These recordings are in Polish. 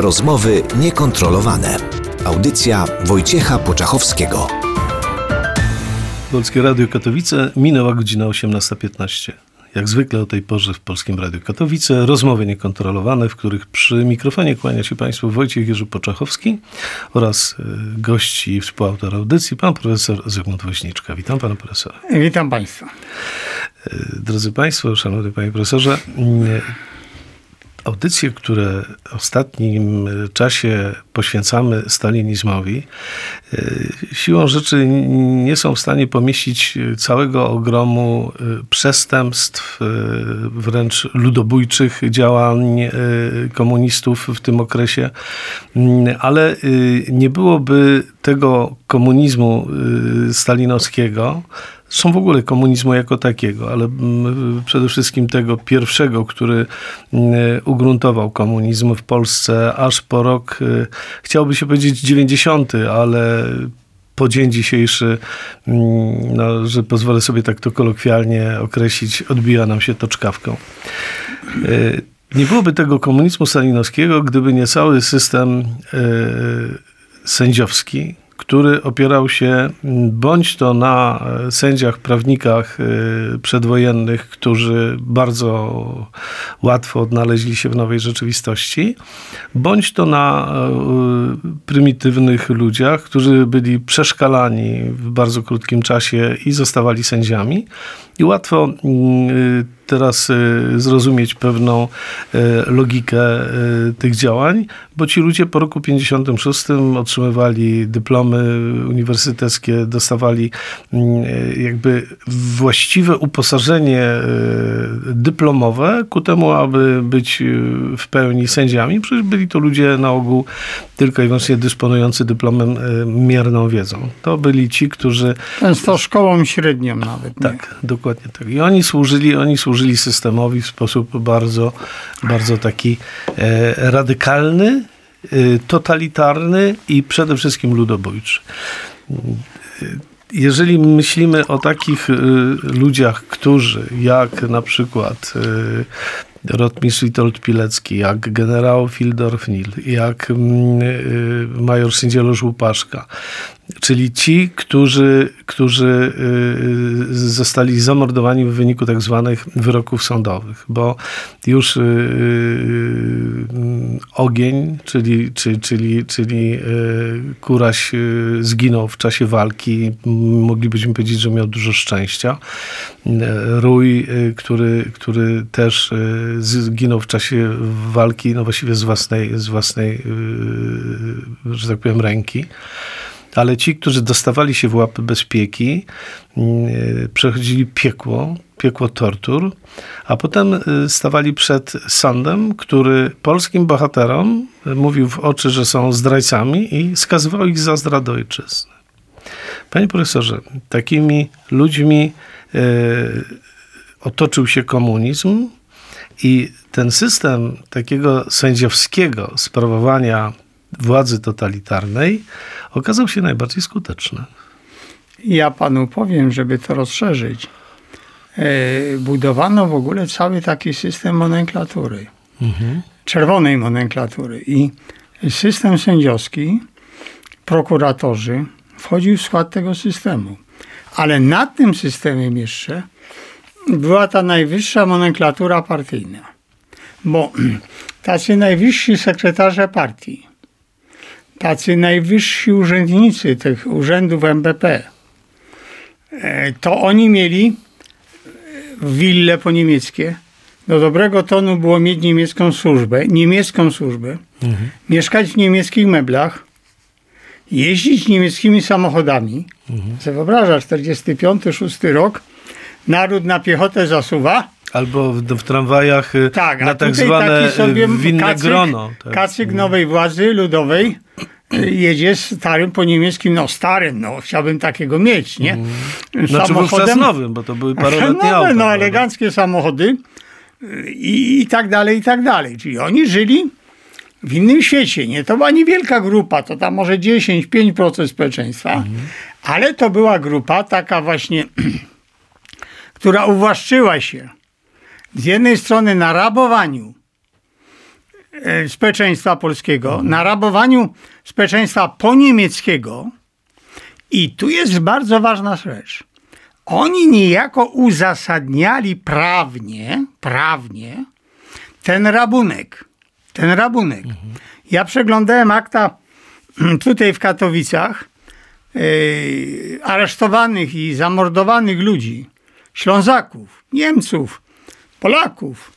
Rozmowy niekontrolowane. Audycja Wojciecha Poczachowskiego. Polskie Radio Katowice, minęła godzina 18.15. Jak zwykle o tej porze w Polskim Radiu Katowice rozmowy niekontrolowane, w których przy mikrofonie kłania się Państwu Wojciech Jerzy Poczachowski oraz e, gości i współautor audycji, pan profesor Zygmunt Woźniczka. Witam pana profesora. Witam Państwa. E, Drodzy Państwo, szanowny panie profesorze, audycje, które w ostatnim czasie poświęcamy stalinizmowi, e, siłą rzeczy nie są w stanie pomieścić całego ogromu e, przestępstw, e, wręcz ludobójczych działań komunistów w tym okresie, Mm, ale nie byłoby tego komunizmu stalinowskiego, są w ogóle komunizmu jako takiego, ale mm, przede wszystkim tego pierwszego, który mm, ugruntował komunizm w Polsce aż po rok, y, chciałoby się powiedzieć 90, ale po dzień dzisiejszy, mm, no, że pozwolę sobie tak to kolokwialnie określić, odbija nam się to czkawką. Y, nie byłoby tego komunizmu stalinowskiego, gdyby nie cały system y, sędziowski, który opierał się bądź to na sędziach, prawnikach przedwojennych, którzy bardzo łatwo odnaleźli się w nowej rzeczywistości, bądź to na prymitywnych ludziach, którzy byli przeszkalani w bardzo krótkim czasie i zostawali sędziami. I łatwo teraz zrozumieć pewną logikę tych działań, bo ci ludzie po roku 56 otrzymywali dyplomy uniwersyteckie, dostawali jakby właściwe uposażenie dyplomowe ku temu, aby być w pełni sędziami. Przecież byli to ludzie na ogół tylko i wyłącznie dysponujący dyplomem mierną wiedzą. To byli ci, którzy... Często szkołą średnią nawet. Tak, nie? dokładnie tak. I oni służyli, oni służyli systemowi w sposób bardzo, bardzo taki e, radykalny, e, totalitarny i przede wszystkim ludobójczy. Jeżeli myślimy o takich ludziach, którzy jak na przykład rotmistrz Witold Pilecki, jak generał Fildorf Nil, jak major Sędzieloż Łupaszka, czyli ci, którzy, którzy zostali zamordowani w wyniku tak zwanych wyroków sądowych, bo już ogień, czyli, czyli, czyli, czyli Kuraś zginął w czasie walki, moglibyśmy powiedzieć, że miał dużo szczęścia. Rój, który, który też zginął w czasie walki, no właściwie z własnej, z własnej że tak powiem, ręki ale ci, którzy dostawali się w łapy bezpieki, przechodzili piekło, piekło tortur, a potem stawali przed sądem, który polskim bohaterom mówił w oczy, że są zdrajcami i skazywał ich za zdradę ojczyzny. Panie profesorze, takimi ludźmi otoczył się komunizm i ten system takiego sędziowskiego sprawowania władzy totalitarnej okazał się najbardziej skuteczny. Ja panu powiem, żeby to rozszerzyć. Budowano w ogóle cały taki system nomenklatury. Mhm. Czerwonej nomenklatury. I system sędziowski, prokuratorzy wchodził w skład tego systemu. Ale nad tym systemem jeszcze była ta najwyższa nomenklatura partyjna. Bo tacy najwyżsi sekretarze partii, tacy najwyżsi urzędnicy tych urzędów MBP, to oni mieli wille po niemieckie. Do dobrego tonu było mieć niemiecką służbę, niemiecką służbę, mhm. mieszkać w niemieckich meblach, jeździć niemieckimi samochodami. Mhm. Se wyobraża, 45-6 rok, naród na piechotę zasuwa, Albo w, w tramwajach y, Tak, a na tak zwane y, winne kacyk, grono. Tak. Kacyk nowej władzy ludowej y, jedzie starym po niemieckim, no starym, no chciałbym takiego mieć, nie? Znaczy wówczas nowym, bo to były paroletnie Nowe, no prawda? eleganckie samochody y, i, i tak dalej, i tak dalej. Czyli oni żyli w innym świecie. Nie, to była niewielka grupa, to tam może 10-5% społeczeństwa, Mhm. ale to była grupa taka właśnie, która uwłaszczyła się z jednej strony na rabowaniu e, społeczeństwa polskiego, Mhm. na rabowaniu społeczeństwa poniemieckiego i tu jest bardzo ważna rzecz. Oni niejako uzasadniali prawnie, prawnie ten rabunek. Ten rabunek. Ja przeglądałem akta tutaj w Katowicach yy, aresztowanych i zamordowanych ludzi, Ślązaków, Niemców, Polaków,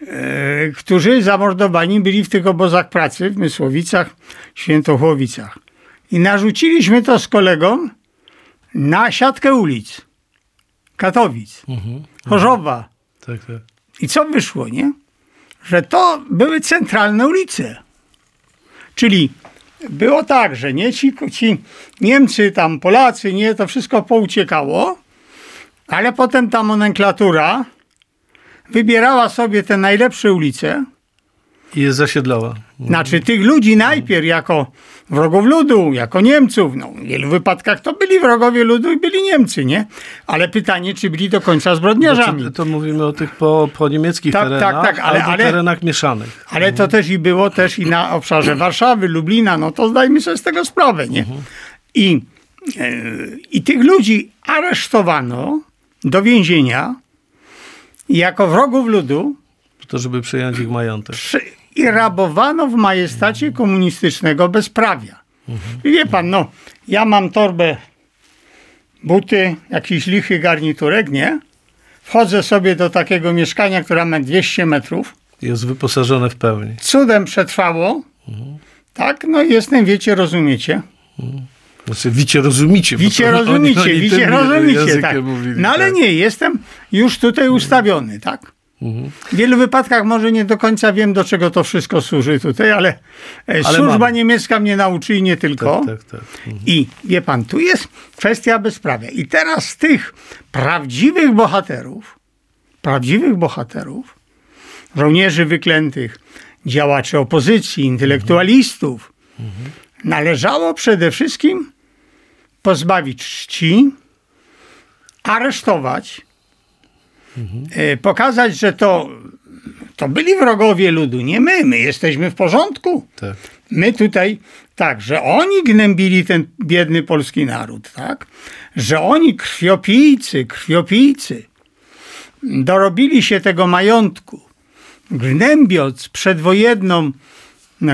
yy, którzy zamordowani byli w tych obozach pracy w Mysłowicach, Świętochłowicach. I narzuciliśmy to z kolegą na siatkę ulic. Katowic, Chorzowa. Tak, tak. I co wyszło, nie? Że to były centralne ulice. Czyli było tak, że nie ci, ci Niemcy, tam Polacy, nie, to wszystko pouciekało, ale potem ta nomenklatura wybierała sobie te najlepsze ulice, I je zasiedlała. znaczy tych ludzi najpierw jako wrogów ludu, jako Niemców. No, w wielu wypadkach to byli wrogowie ludu i byli Niemcy, nie? Ale pytanie, czy byli do końca zbrodniarzami. Znaczy, to mówimy o tych po, po niemieckich Tak, terenach, tak, tak, ale- ale- terenach mieszanych. Ale to też i było też i na obszarze Warszawy, Lublina, no to zdajmy sobie z tego sprawę, nie? I, e, I tych ludzi aresztowano do więzienia jako wrogów ludu to, żeby przejąć ich majątek. przy- i rabowano w majestacie komunistycznego bezprawia. I wie pan, no, ja mam torbę, buty, jakiś lichy garniturek, nie? Wchodzę sobie do takiego mieszkania, które ma 200 metrów, Jest wyposażone w pełni. cudem przetrwało. Tak, no i jestem, wiecie, rozumiecie. Znaczy, wicie rozumicie. Wicie, to oni- rozumicie, oni wicie, rozumicie, tak. Mówili, No ale tak. nie, jestem już tutaj ustawiony, tak? W wielu wypadkach może nie do końca wiem, do czego to wszystko służy tutaj, ale, e, służba mamy. niemiecka mnie nauczy i nie tylko. Tak, tak, tak. Mhm. I wie pan, tu jest kwestia bezprawia. I teraz tych prawdziwych bohaterów, prawdziwych bohaterów, żołnierzy wyklętych, działaczy opozycji, intelektualistów, należało przede wszystkim pozbawić czci, aresztować, e, pokazać, że to, to byli wrogowie ludu, nie my, my jesteśmy w porządku. tak. My tutaj, tak, że oni gnębili ten biedny polski naród, tak? Że oni krwiopijcy, krwiopijcy dorobili się tego majątku, gnębiąc przedwojenną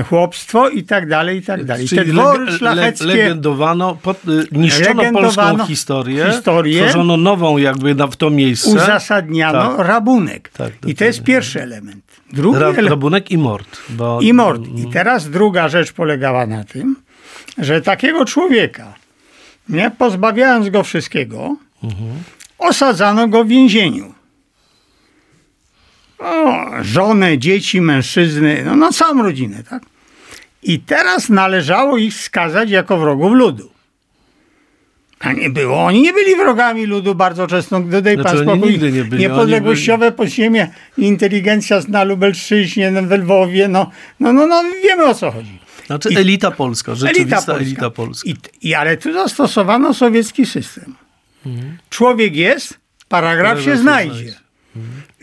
chłopstwo i tak dalej, i tak dalej. Te Czyli dwory lege- szlacheckie... le- legendowano, pod, y, niszczono Legendowano polską historię, historię. tworzono nową jakby na, w to miejsce. uzasadniano Tak. rabunek. Tak, I to jest pierwszy element. Drugi Ra, element... rabunek i mord. Bo, I mord. I teraz druga rzecz polegała na tym, że takiego człowieka, nie pozbawiając go wszystkiego, osadzano go w więzieniu. O, żonę, dzieci, mężczyzny, no, no całą rodzinę, tak? I teraz należało ich skazać jako wrogów ludu. A nie było. Oni nie byli wrogami ludu bardzo często. Dodaj Znaczy, pan spokój. nigdy nie byli. Niepodległościowe podziemie, inteligencja na Lubelszczyźnie, na Lwowie, no, no, no, no wiemy o co chodzi. Znaczy I- elita polska, rzeczywista elita polska. I, I, ale tu zastosowano sowiecki system. Człowiek jest, paragraf Paragraf się się znajdzie. znajdzie.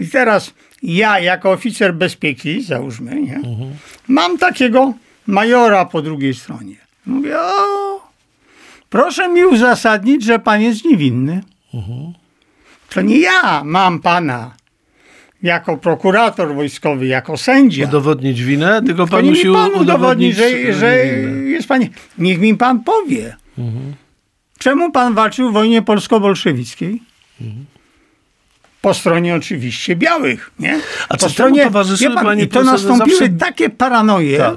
I teraz ja, jako oficer bezpieki, załóżmy, nie, Mhm. mam takiego majora po drugiej stronie. Mówię, o, proszę mi uzasadnić, że pan jest niewinny. Mhm. To nie ja mam pana jako prokurator wojskowy, jako sędzia. Udowodnić winę, tylko pan musi pan udowodnić, że, że jest pan. Niech mi pan powie. Mhm. Czemu pan walczył w wojnie polsko-bolszewickiej? Po stronie oczywiście białych, nie? Mhm. A po towarzyszyły, wie pan, panie I to nastąpiły zawsze- takie paranoje, Tak.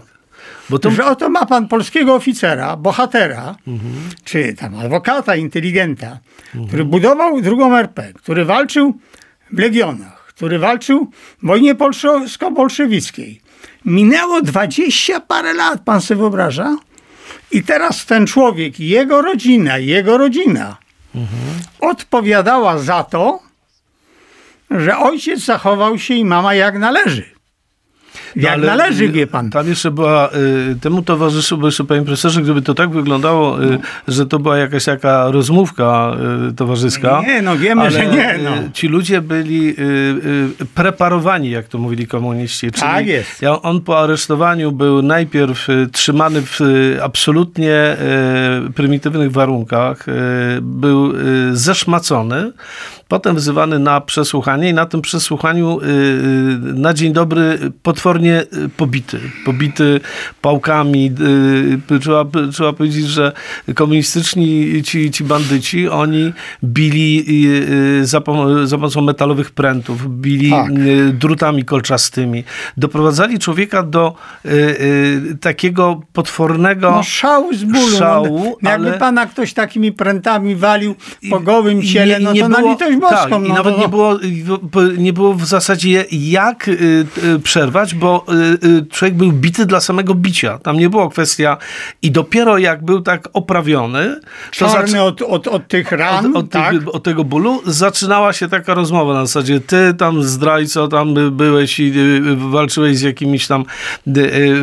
Bo to że oto ma pan polskiego oficera, bohatera, Mhm. czy tam adwokata, inteligenta, który budował drugą RP, który walczył w legionach, który walczył w wojnie polsko-bolszewickiej. Minęło dwadzieścia parę lat, pan sobie wyobraża? I teraz ten człowiek, jego rodzina, jego rodzina odpowiadała za to, że ojciec zachował się i mama jak należy. No, Jak ale, należy, wie pan. Tam jeszcze była, y, temu towarzyszył, bo jeszcze panie profesorze, gdyby to tak wyglądało, y, że to była jakaś taka rozmówka y, towarzyska. Nie, no wiemy, ale, że nie, no. Ci ludzie byli preparowani, jak to mówili komuniści. Czyli Tak jest. On po aresztowaniu był najpierw trzymany w absolutnie prymitywnych warunkach, był zeszmacony, potem wzywany na przesłuchanie i na tym przesłuchaniu y, y, na dzień dobry potwornie y, pobity. Pobity pałkami. Trzeba, trzeba powiedzieć, że komunistyczni ci, ci bandyci, oni bili za, pom- za pomocą metalowych prętów, bili Tak. drutami kolczastymi. Doprowadzali człowieka do takiego potwornego No szału z bólu. szału, no, jakby ale- pana ktoś takimi prętami walił po gołym ciele, no to na litość Tak, i no, nawet nie, było, nie było w zasadzie jak y, y, przerwać, bo y, człowiek był bity dla samego bicia. Tam nie było kwestia i dopiero jak był tak oprawiony, to Czarny zac- od, od, od tych ran, od, od, tak? tych, od tego bólu zaczynała się taka rozmowa na zasadzie ty tam zdrajco, tam by- byłeś i walczyłeś z jakimiś tam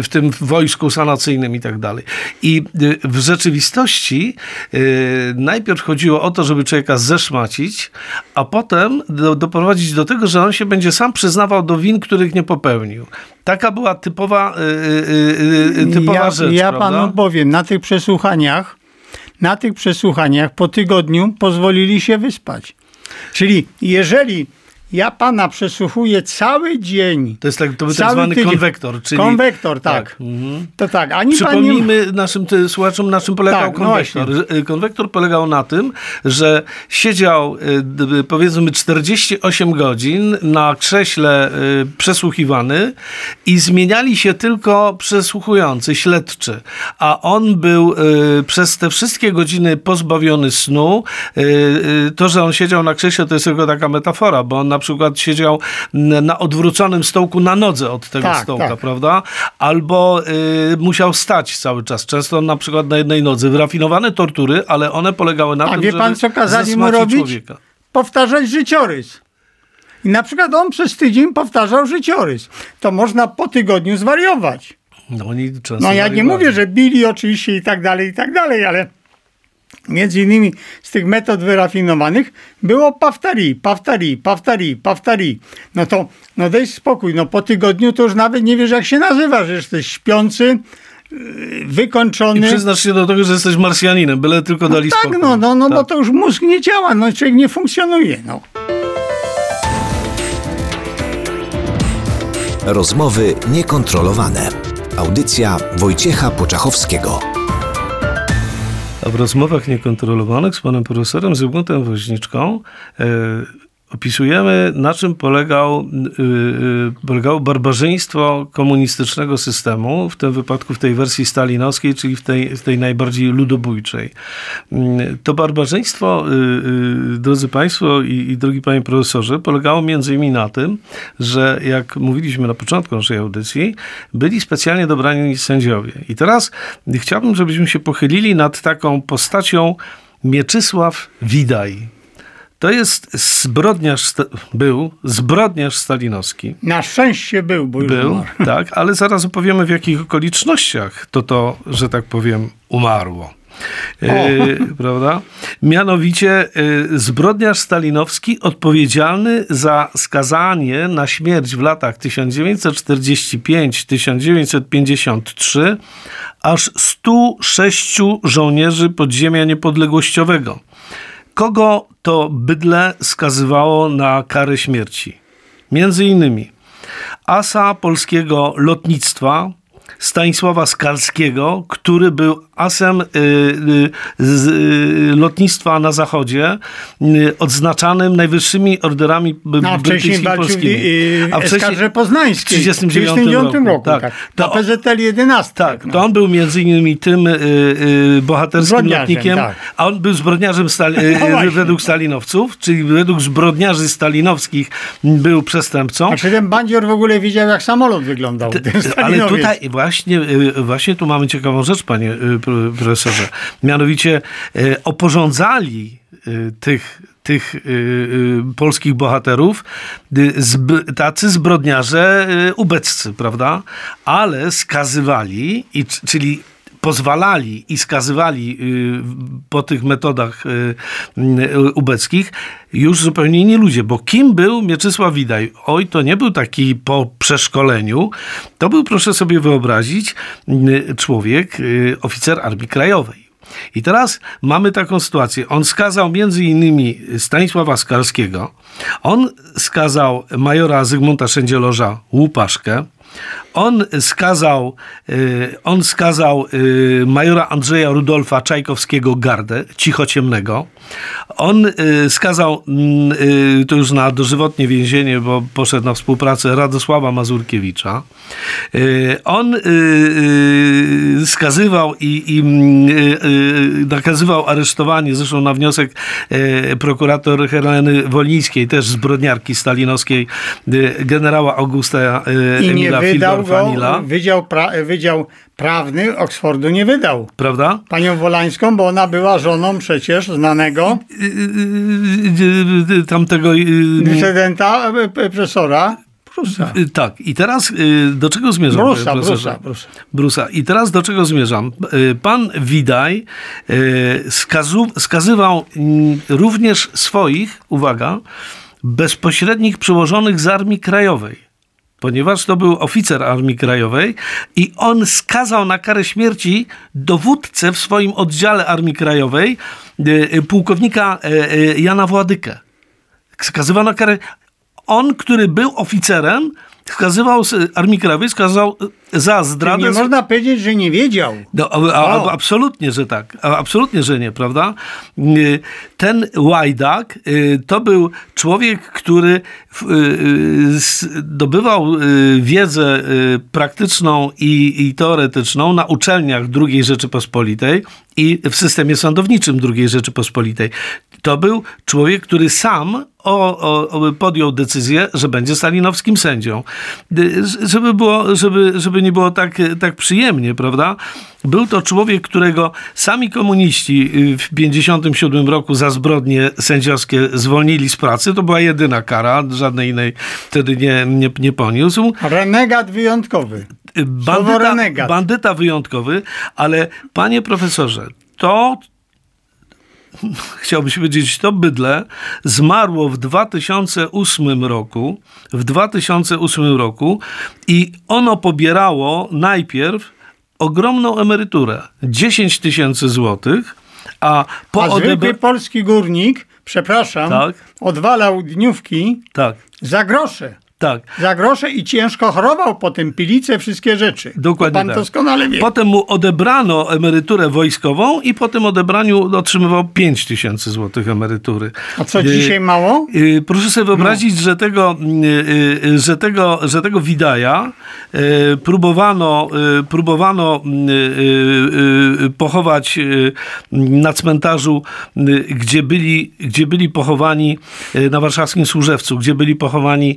w tym wojsku sanacyjnym i tak dalej. I w rzeczywistości najpierw chodziło o to, żeby człowieka zeszmacić, a potem do, doprowadzić do tego, że on się będzie sam przyznawał do win, których nie popełnił. Taka była typowa, y, y, y, y, typowa ja, rzecz, ja prawda? panu powiem, na tych przesłuchaniach, na tych przesłuchaniach po tygodniu pozwolili się wyspać. Czyli jeżeli ja pana przesłuchuję cały dzień, To jest tak, to był tak zwany tydzień- konwektor, czyli... Konwektor, tak. mhm. To tak, ani pan nie... Przypomnijmy naszym ty, słuchaczom, na czym polegał Tak, no konwektor. Y, konwektor polegał na tym, że siedział y, d- powiedzmy 48 godzin na krześle y, przesłuchiwany i zmieniali się tylko przesłuchujący, śledczy. A on był y, przez te wszystkie godziny pozbawiony snu. Y, y, To, że on siedział na krześle, to jest tylko taka metafora, bo on na przykład siedział na odwróconym stołku na nodze od tego Tak, stołka, tak. prawda? Albo y, musiał stać cały czas. Często na przykład na jednej nodze. Wyrafinowane tortury, ale one polegały na A tym, wie pan, co kazali mu robić? człowieka. powtarzać życiorys. I na przykład on przez tydzień powtarzał życiorys. To można po tygodniu zwariować. No, oni często No ja nie mówię, że bili oczywiście i tak dalej, i tak dalej, ale między innymi z tych metod wyrafinowanych było paftari, paftari, paftari, paftari. No to, no daj spokój, no po tygodniu to już nawet nie wiesz jak się nazywa, że jesteś śpiący, yy, I wykończony. przyznasz się do tego, że jesteś Marsjaninem, byle tylko dali tak, spokój. no, no, no bo Tak. to już mózg nie działa, no człowiek nie funkcjonuje, no. Rozmowy niekontrolowane. Audycja Wojciecha Poczachowskiego. W rozmowach niekontrolowanych z panem profesorem Zygmuntem Woźniczką e, opisujemy, na czym polegał, y, y, polegało barbarzyństwo komunistycznego systemu, w tym wypadku w tej wersji stalinowskiej, czyli w tej, w tej najbardziej ludobójczej. Mm, To barbarzyństwo, y, drodzy Państwo i, i drogi Panie Profesorze, polegało między innymi na tym, że jak mówiliśmy na początku naszej audycji, byli specjalnie dobrani sędziowie. I teraz chciałbym, żebyśmy się pochylili nad taką postacią Mieczysław Widaj. To jest zbrodniarz, był zbrodniarz stalinowski. Na szczęście był, bo już Był, umarł. tak, ale zaraz opowiemy w jakich okolicznościach to to, że tak powiem, umarło. E, prawda? Mianowicie e, zbrodniarz stalinowski odpowiedzialny za skazanie na śmierć w latach 1945-1953 aż 106 żołnierzy podziemia niepodległościowego. Kogo to bydle skazywało na karę śmierci? Między innymi asa polskiego lotnictwa Stanisława Skalskiego, który był asem y, y, y, lotnictwa na zachodzie, odznaczanym najwyższymi orderami No, a wcześniej brytyjskimi walczył w polskimi. y, Eskadrze Poznańskiej. w 1939 roku. roku, tak. tak. Na To- PZL 11. Tak, no. to on był między innymi tym y, y, bohaterskim lotnikiem, tak. a on był zbrodniarzem stali, No według stalinowców, czyli według zbrodniarzy stalinowskich był przestępcą. A czy ten bandzior w ogóle widział, jak samolot wyglądał? Ten Ale tutaj właśnie, właśnie tu mamy ciekawą rzecz, panie profesorze. Mianowicie y, oporządzali y, tych, tych y, polskich bohaterów tacy zbrodniarze ubeccy, prawda? Ale skazywali, i, czyli pozwalali i skazywali y, po tych metodach y, y, ubeckich już zupełnie inni ludzie, bo kim był Mieczysław Widaj? Oj, to nie był taki po przeszkoleniu, to był, proszę sobie wyobrazić, człowiek, oficer Armii Krajowej. I teraz mamy taką sytuację. On skazał między innymi Stanisława Skalskiego, on skazał majora Zygmunta Szędzieloża Łupaszkę, on skazał, y, on skazał y, majora Andrzeja Rudolfa Czajkowskiego Gardę, cichociemnego. On y, skazał, mm, to już na dożywotnie więzienie, bo poszedł na współpracę Radosława Mazurkiewicza. On skazywał i, i mm, nakazywał aresztowanie, zresztą na wniosek prokurator Heleny Wolińskiej, też zbrodniarki stalinowskiej, generała Augusta Emila wydał go, wydział, pra, wydział Prawny Oksfordu nie wydał. Prawda? Panią Wolańską, bo ona była żoną przecież znanego Y, y, y, y, Tamtego. dysydenta, e, e, profesora Prusa. y, Tak, i teraz do czego zmierzam? Brusa? Brusa, Brusa. Brusa. I teraz do czego zmierzam? Pan Widaj skazu, skazywał mm, również swoich, uwaga, bezpośrednich przełożonych z Armii Krajowej. Ponieważ to był oficer Armii Krajowej i on skazał na karę śmierci dowódcę w swoim oddziale Armii Krajowej, y, y, pułkownika y, Jana Władykę. Skazywał na karę. On, który był oficerem, skazywał z Armii Krajowej, skazał y, za zdradę. Nie można powiedzieć, że nie wiedział. No, a, a, O. absolutnie, że tak. A, absolutnie, że nie, prawda? Y, Ten Łajdak y, to był człowiek, który y, zdobywał wiedzę praktyczną i, i teoretyczną na uczelniach II Rzeczypospolitej i w systemie sądowniczym II Rzeczypospolitej. To był człowiek, który sam o, o, podjął decyzję, że będzie stalinowskim sędzią. Y, Żeby, było, żeby, żeby nie było tak, tak przyjemnie, prawda? Był to człowiek, którego sami komuniści y, w 1957 roku za zbrodnie sędziowskie zwolnili z pracy. To była jedyna kara, żadnej innej wtedy nie, nie, nie poniósł. Renegat wyjątkowy. Bandyta, renegat. bandyta wyjątkowy, ale panie profesorze, to chciałbym się powiedzieć, to bydle zmarło w 2008 roku, w 2008 roku i ono pobierało najpierw ogromną emeryturę, 10 tysięcy złotych, a po A polski górnik, przepraszam, Tak. odwalał dniówki Tak, za grosze. Tak. Za grosze i ciężko chorował potem, pilice, wszystkie rzeczy. Dokładnie Pan tak. doskonale wie. Potem mu odebrano emeryturę wojskową i po tym odebraniu otrzymywał 5 tysięcy złotych emerytury. A co Y, dzisiaj mało? y, Proszę sobie wyobrazić, że, tego, y, że, tego, że tego Widaja próbowano, próbowano pochować na cmentarzu, gdzie byli, gdzie byli pochowani na warszawskim Służewcu, gdzie byli pochowani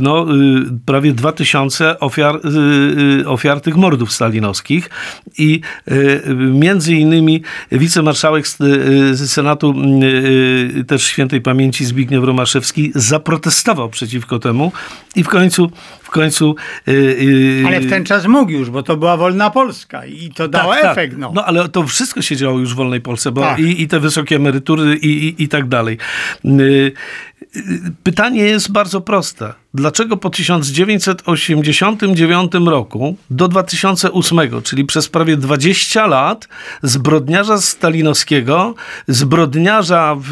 no, y, prawie 2000 ofiar, y, y, ofiar tych mordów stalinowskich. I y, y, między innymi wicemarszałek y, Senatu y, y, też świętej pamięci Zbigniew Romaszewski zaprotestował przeciwko temu. I w końcu końcu y, y, Ale w ten czas mógł już, bo to była wolna Polska i to dało tak, efekt. Tak. No. no ale to wszystko się działo już w wolnej Polsce, bo Tak. i, i te wysokie emerytury i, i, i tak dalej. Y, y, Pytanie jest bardzo proste. Dlaczego po 1989 roku do 2008, czyli przez prawie 20 lat, zbrodniarza stalinowskiego, zbrodniarza w,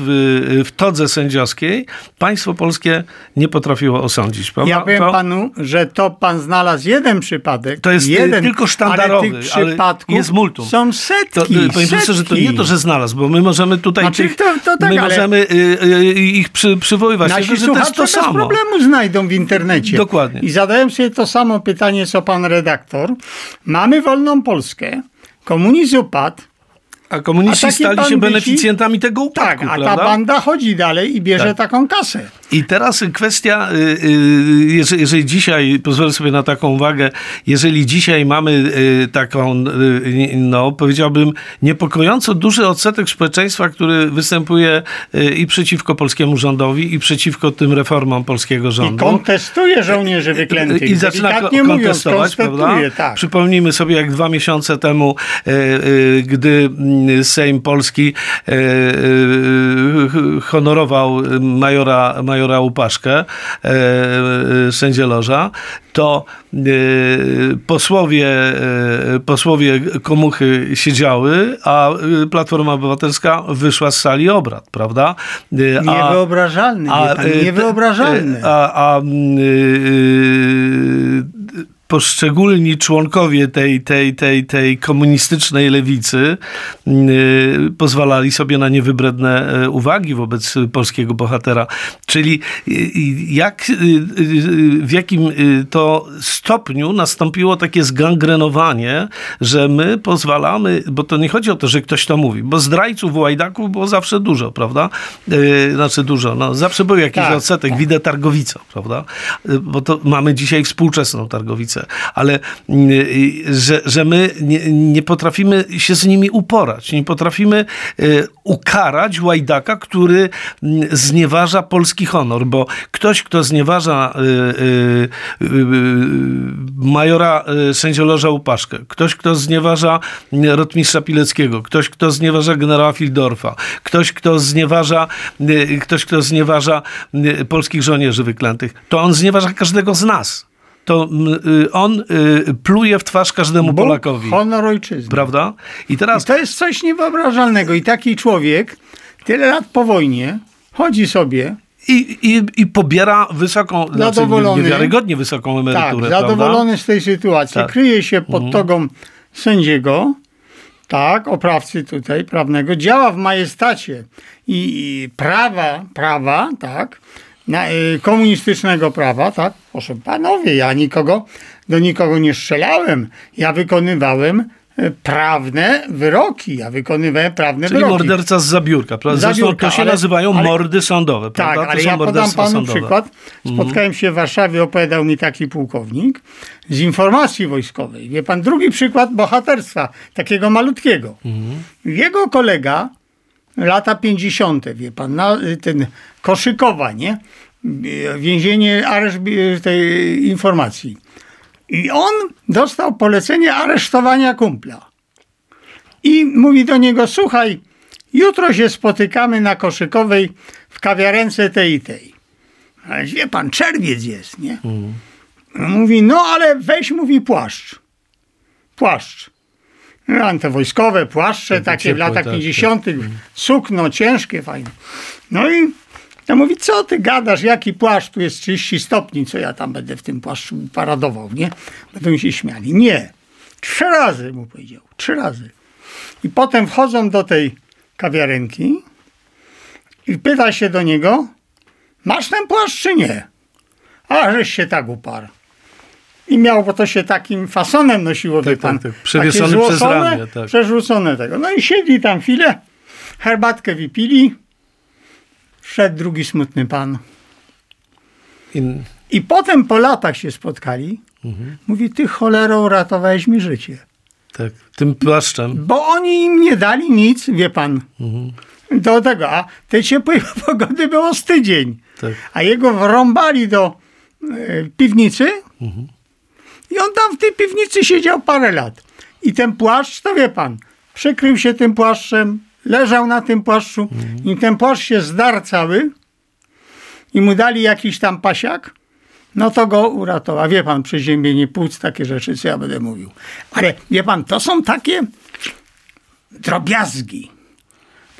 w todze sędziowskiej, państwo polskie nie potrafiło osądzić. Prawda? Ja powiem to, panu, że to pan znalazł jeden przypadek. To jest y, jeden, tylko sztandarowy, ale tych przypadków jest multum. są setki, to, y, Panie setki. profesorze, to nie to, że znalazł, bo my możemy tutaj Znaczy, tych, to- to tak, my ale- możemy y, y, ich przy, przywoływać. Nasi Tylko, że to jest to samo. problemu znajdą w internecie. Dokładnie. I zadałem sobie to samo pytanie, co pan redaktor. Mamy wolną Polskę, komunizm upadł, A komuniści A stali się beneficjentami tego upadku, tak, a prawda? ta banda chodzi dalej i bierze Tak. taką kasę. I teraz kwestia, y, y, jeżeli, jeżeli dzisiaj, pozwolę sobie na taką uwagę, jeżeli dzisiaj mamy y, taką, no powiedziałbym, niepokojąco duży odsetek społeczeństwa, który występuje i przeciwko polskiemu rządowi, i przeciwko tym reformom polskiego I rządu. kontestuje żołnierzy wyklętych. I zaczyna ko- Delikatnie mówiąc, kontestować, prawda? tak. Przypomnijmy sobie, jak dwa miesiące temu, gdy mm, Sejm Polski e, e, honorował majora, majora Łupaszkę, e, e, sędzię Loża, to posłowie, posłowie Komuchy siedziały, a Platforma Obywatelska wyszła z sali obrad, prawda? A- Niewyobrażalny, wie pan, niewyobrażalny. A, a y, poszczególni członkowie tej, tej, tej, tej komunistycznej lewicy y, pozwalali sobie na niewybredne e, uwagi wobec polskiego bohatera. Czyli y, y, jak, w jakim to stopniu nastąpiło takie zgangrenowanie, że my pozwalamy, bo to nie chodzi o to, że ktoś to mówi, bo zdrajców, łajdaków było zawsze dużo, prawda? Znaczy dużo, no zawsze był jakiś Tak. odsetek, widzę Targowica, prawda? Bo to mamy dzisiaj współczesną Targowicę, ale y, że, że my nie, nie potrafimy się z nimi uporać, nie potrafimy y, ukarać łajdaka, który mm, znieważa polski honor, bo ktoś, kto znieważa y, y, y, y, majora y, sędzioloża Łupaszkę, ktoś, kto znieważa y, rotmistrza Pileckiego, ktoś, kto znieważa generała Fildorfa, ktoś, kto znieważa, y, ktoś, kto znieważa y, polskich żołnierzy wyklętych, to on znieważa każdego z nas. To mm, y, on y, pluje w twarz każdemu Bóg, Polakowi. honor ojczyzny. Prawda? I I teraz to jest coś niewyobrażalnego. I taki człowiek tyle lat po wojnie chodzi sobie, i, i, i pobiera wysoką, znaczy Zadowolony. niewiarygodnie wysoką tak, emeryturę. zadowolony z tej sytuacji, Tak. kryje się pod togą sędziego, tak, oprawcy tutaj prawnego, działa w majestacie i, i prawa, prawa, tak, komunistycznego prawa, tak, proszę panowie, ja nikogo, do nikogo nie strzelałem, ja wykonywałem y, prawne wyroki, ja wykonywałem prawne Czyli wyroki. morderca z zabiórka. Prawda? Zresztą Zabiórka, to się ale- nazywają ale- mordy sądowe. Tak, Prawda? To ale ja podam panu sądowe. przykład. Spotkałem się w Warszawie, opowiadał mi taki pułkownik z informacji wojskowej. Wie pan, drugi przykład bohaterstwa, takiego malutkiego. Jego kolega, lata 50., wie pan, na, ten Koszykowa, nie? Więzienie, areszt tej informacji. I on dostał polecenie aresztowania kumpla. I mówi do niego, słuchaj, jutro się spotykamy na Koszykowej w kawiarence tej i tej. Ale wie pan, czerwiec jest, nie? Mówi, no ale weź, mówi, płaszcz. Płaszcz. Antywojskowe płaszcze, Takie takie w ciepłe, latach tak, 50., sukno ciężkie, fajne. No i to mówi, co ty gadasz, jaki płaszcz, tu jest 30 stopni, co ja tam będę w tym płaszczu paradował, nie? Będą się śmiali. Nie. Trzy razy mu powiedział, trzy razy. I potem wchodzą do tej kawiarenki i pyta się do niego, masz ten płaszcz czy nie? A żeś się tak uparł. I miał, bo to się takim fasonem nosiło, wie Tak, pan. tak, tak. Przewieszony przez ramię, tak. Przerzucone tego. No i siedli tam chwilę, herbatkę wypili, wszedł drugi smutny pan. In, I potem po latach się spotkali. Mhm. Mówi, ty cholero uratowałeś mi życie. tak, tym płaszczem. Bo oni im nie dali nic, wie pan, Mhm. do tego. A tej ciepłej pogody było z tydzień. Tak. A jego wrąbali do e, piwnicy i on tam w tej piwnicy siedział parę lat. I ten płaszcz, to wie pan, przykrył się tym płaszczem, leżał na tym płaszczu i ten płaszcz się zdarł cały i mu dali jakiś tam pasiak no to go uratował. Wie pan, przeziębienie płuc, takie rzeczy, co ja będę mówił. Ale wie pan, to są takie drobiazgi.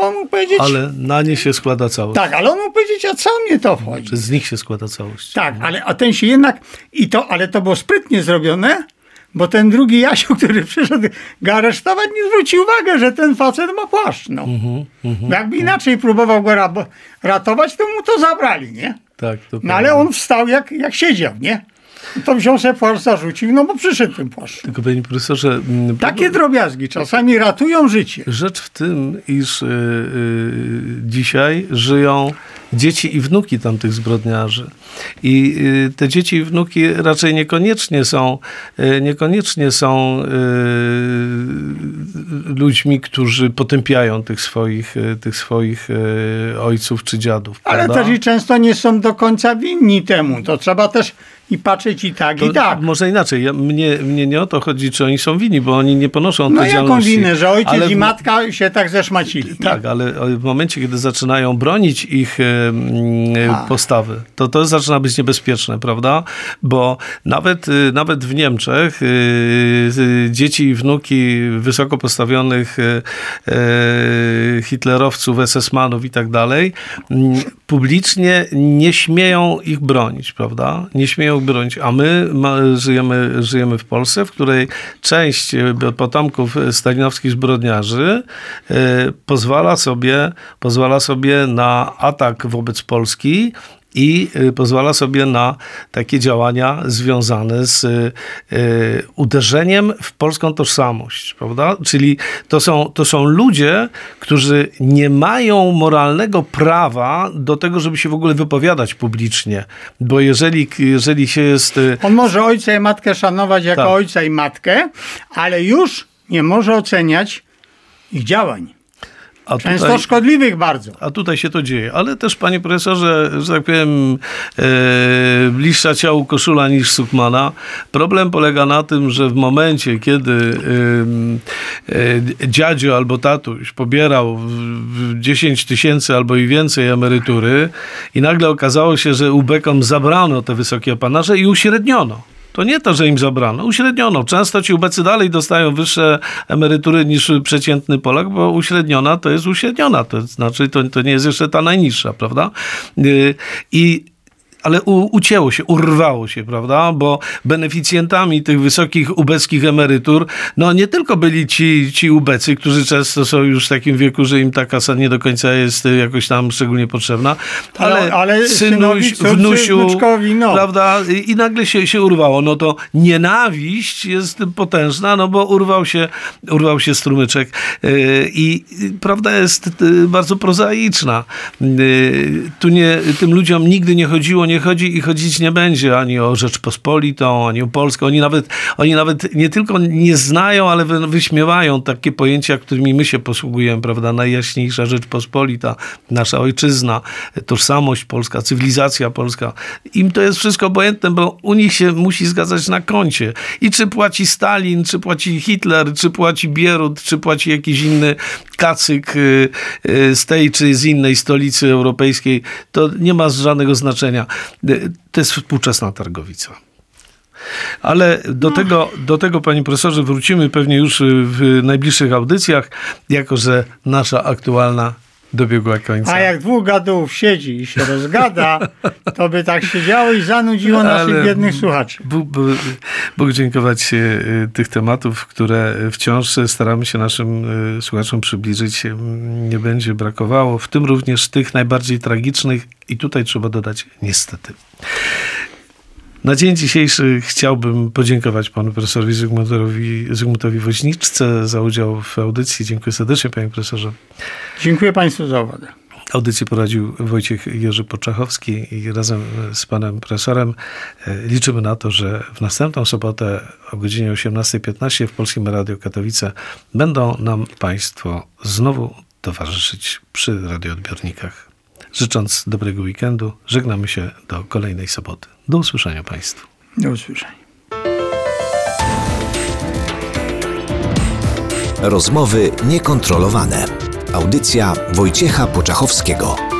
On mógł powiedzieć, Ale na nie się składa całość. tak, ale on mógł powiedzieć, a co mnie to wchodzi? Czy z nich się składa całość. Tak, ale a ten się jednak, i to, ale to było sprytnie zrobione, bo ten drugi Jasiu, który przyszedł go aresztować, nie zwrócił uwagi, że ten facet ma płaszcz. No. Bo Jakby inaczej próbował go ra- ratować, to mu to zabrali, nie? Tak, to No ale on wstał jak, jak siedział, nie? To wziął sobie płaszcz, zarzucił, no bo przyszedł ten płaszcz. Tylko panie profesorze, Takie drobiazgi czasami ratują życie. rzecz w tym, iż y, y, dzisiaj żyją dzieci i wnuki tamtych zbrodniarzy. I y, te dzieci i wnuki raczej niekoniecznie są, y, niekoniecznie są y, ludźmi, którzy potępiają tych swoich, tych swoich ojców czy dziadów. Ale prawda? też i często nie są do końca winni temu. To trzeba też i patrzeć i tak, i To tak. Może inaczej. Ja, mnie, mnie nie o to chodzi, czy oni są winni, bo oni nie ponoszą No odpowiedzialności. jaką winę, że ojciec Ale i matka się tak zeszmacili. Tak, ale w momencie, kiedy zaczynają bronić ich A. postawy, to to zaczyna być niebezpieczne, prawda? Bo nawet, e, nawet w Niemczech e, e, dzieci i wnuki wysoko postawionych e, e, hitlerowców, SS-manów i tak dalej, mm, publicznie nie śmieją ich bronić, prawda? Nie śmieją ich bronić, a my ma, żyjemy, żyjemy w Polsce, w której część e, potomków stalinowskich zbrodniarzy e, pozwala sobie, pozwala sobie na atak wobec Polski i y, pozwala sobie na takie działania związane z y, y, uderzeniem w polską tożsamość, prawda? Czyli to są, to są ludzie, którzy nie mają moralnego prawa do tego, żeby się w ogóle wypowiadać publicznie, bo jeżeli, jeżeli się jest... On może ojca i matkę szanować jako Tak. ojca i matkę, ale już nie może oceniać ich działań. A Często tutaj- szkodliwych bardzo. A tutaj się to dzieje. Ale też, panie profesorze, że tak powiem, e, bliższa ciału koszula niż sukmana. Problem polega na tym, że w momencie, kiedy e, e, dziadzio albo tatuś pobierał w- w 10 tysięcy albo i więcej emerytury i nagle okazało się, że ubekom zabrano te wysokie apanaże i uśredniono. To nie to, że im zabrano, uśredniono. Często ci ubecy dalej dostają wyższe emerytury niż przeciętny Polak, bo uśredniona to jest uśredniona. To znaczy, to, to nie jest jeszcze ta najniższa, prawda? Yy, I ale u, ucięło się, urwało się, prawda? Bo beneficjentami tych wysokich ubeckich emerytur, no nie tylko byli ci, ci ubecy, którzy często są już w takim wieku, że im ta kasa nie do końca jest y, jakoś tam szczególnie potrzebna, ale, Ale- ale synuś, wnusiu, wnuczkowi, no. prawda? I, nagle się, się urwało. No to nienawiść jest potężna, no bo urwał się, urwał się strumyczek Yy, i y, prawda jest y, bardzo prozaiczna. Tu nie, tym ludziom nigdy nie chodziło, nie chodzi i chodzić nie będzie ani o Rzeczpospolitą, ani o Polskę. Oni nawet, oni nawet nie tylko nie znają, ale wy, wyśmiewają takie pojęcia, którymi my się posługujemy, prawda? Najjaśniejsza Rzeczpospolita, nasza ojczyzna, tożsamość polska, cywilizacja polska. Im to jest wszystko obojętne, bo u nich się musi zgadzać na koncie. I czy płaci Stalin, czy płaci Hitler, czy płaci Bierut, czy płaci jakiś inny kacyk y, y, z tej czy z innej stolicy europejskiej, to nie ma żadnego znaczenia. Y, To jest współczesna targowica. Ale do, tego, do tego, panie profesorze, wrócimy pewnie już w najbliższych audycjach, jako że nasza aktualna dobiegła końca. A jak dwóch gadów siedzi i się rozgada, to by tak siedziało i zanudziło naszych Ale- biednych słuchaczy. Bóg, Bóg, dziękować y, tych tematów, które wciąż staramy się naszym y, słuchaczom przybliżyć. y, Nie będzie brakowało, w tym również tych najbardziej tragicznych i tutaj trzeba dodać niestety. Na dzień dzisiejszy chciałbym podziękować panu profesorowi Zygmuntowi, Zygmuntowi Woźniczce za udział w audycji. Dziękuję serdecznie, panie profesorze. Dziękuję Państwu za uwagę. Audycję poradził Wojciech Jerzy Poczachowski i razem z panem profesorem e, liczymy na to, że w następną sobotę o godzinie 18.15 w Polskim Radio Katowice będą nam państwo znowu towarzyszyć przy radioodbiornikach. Życząc dobrego weekendu, żegnamy się do kolejnej soboty. Do usłyszenia państwu. Do usłyszenia. Rozmowy niekontrolowane. Audycja Wojciecha Poczachowskiego.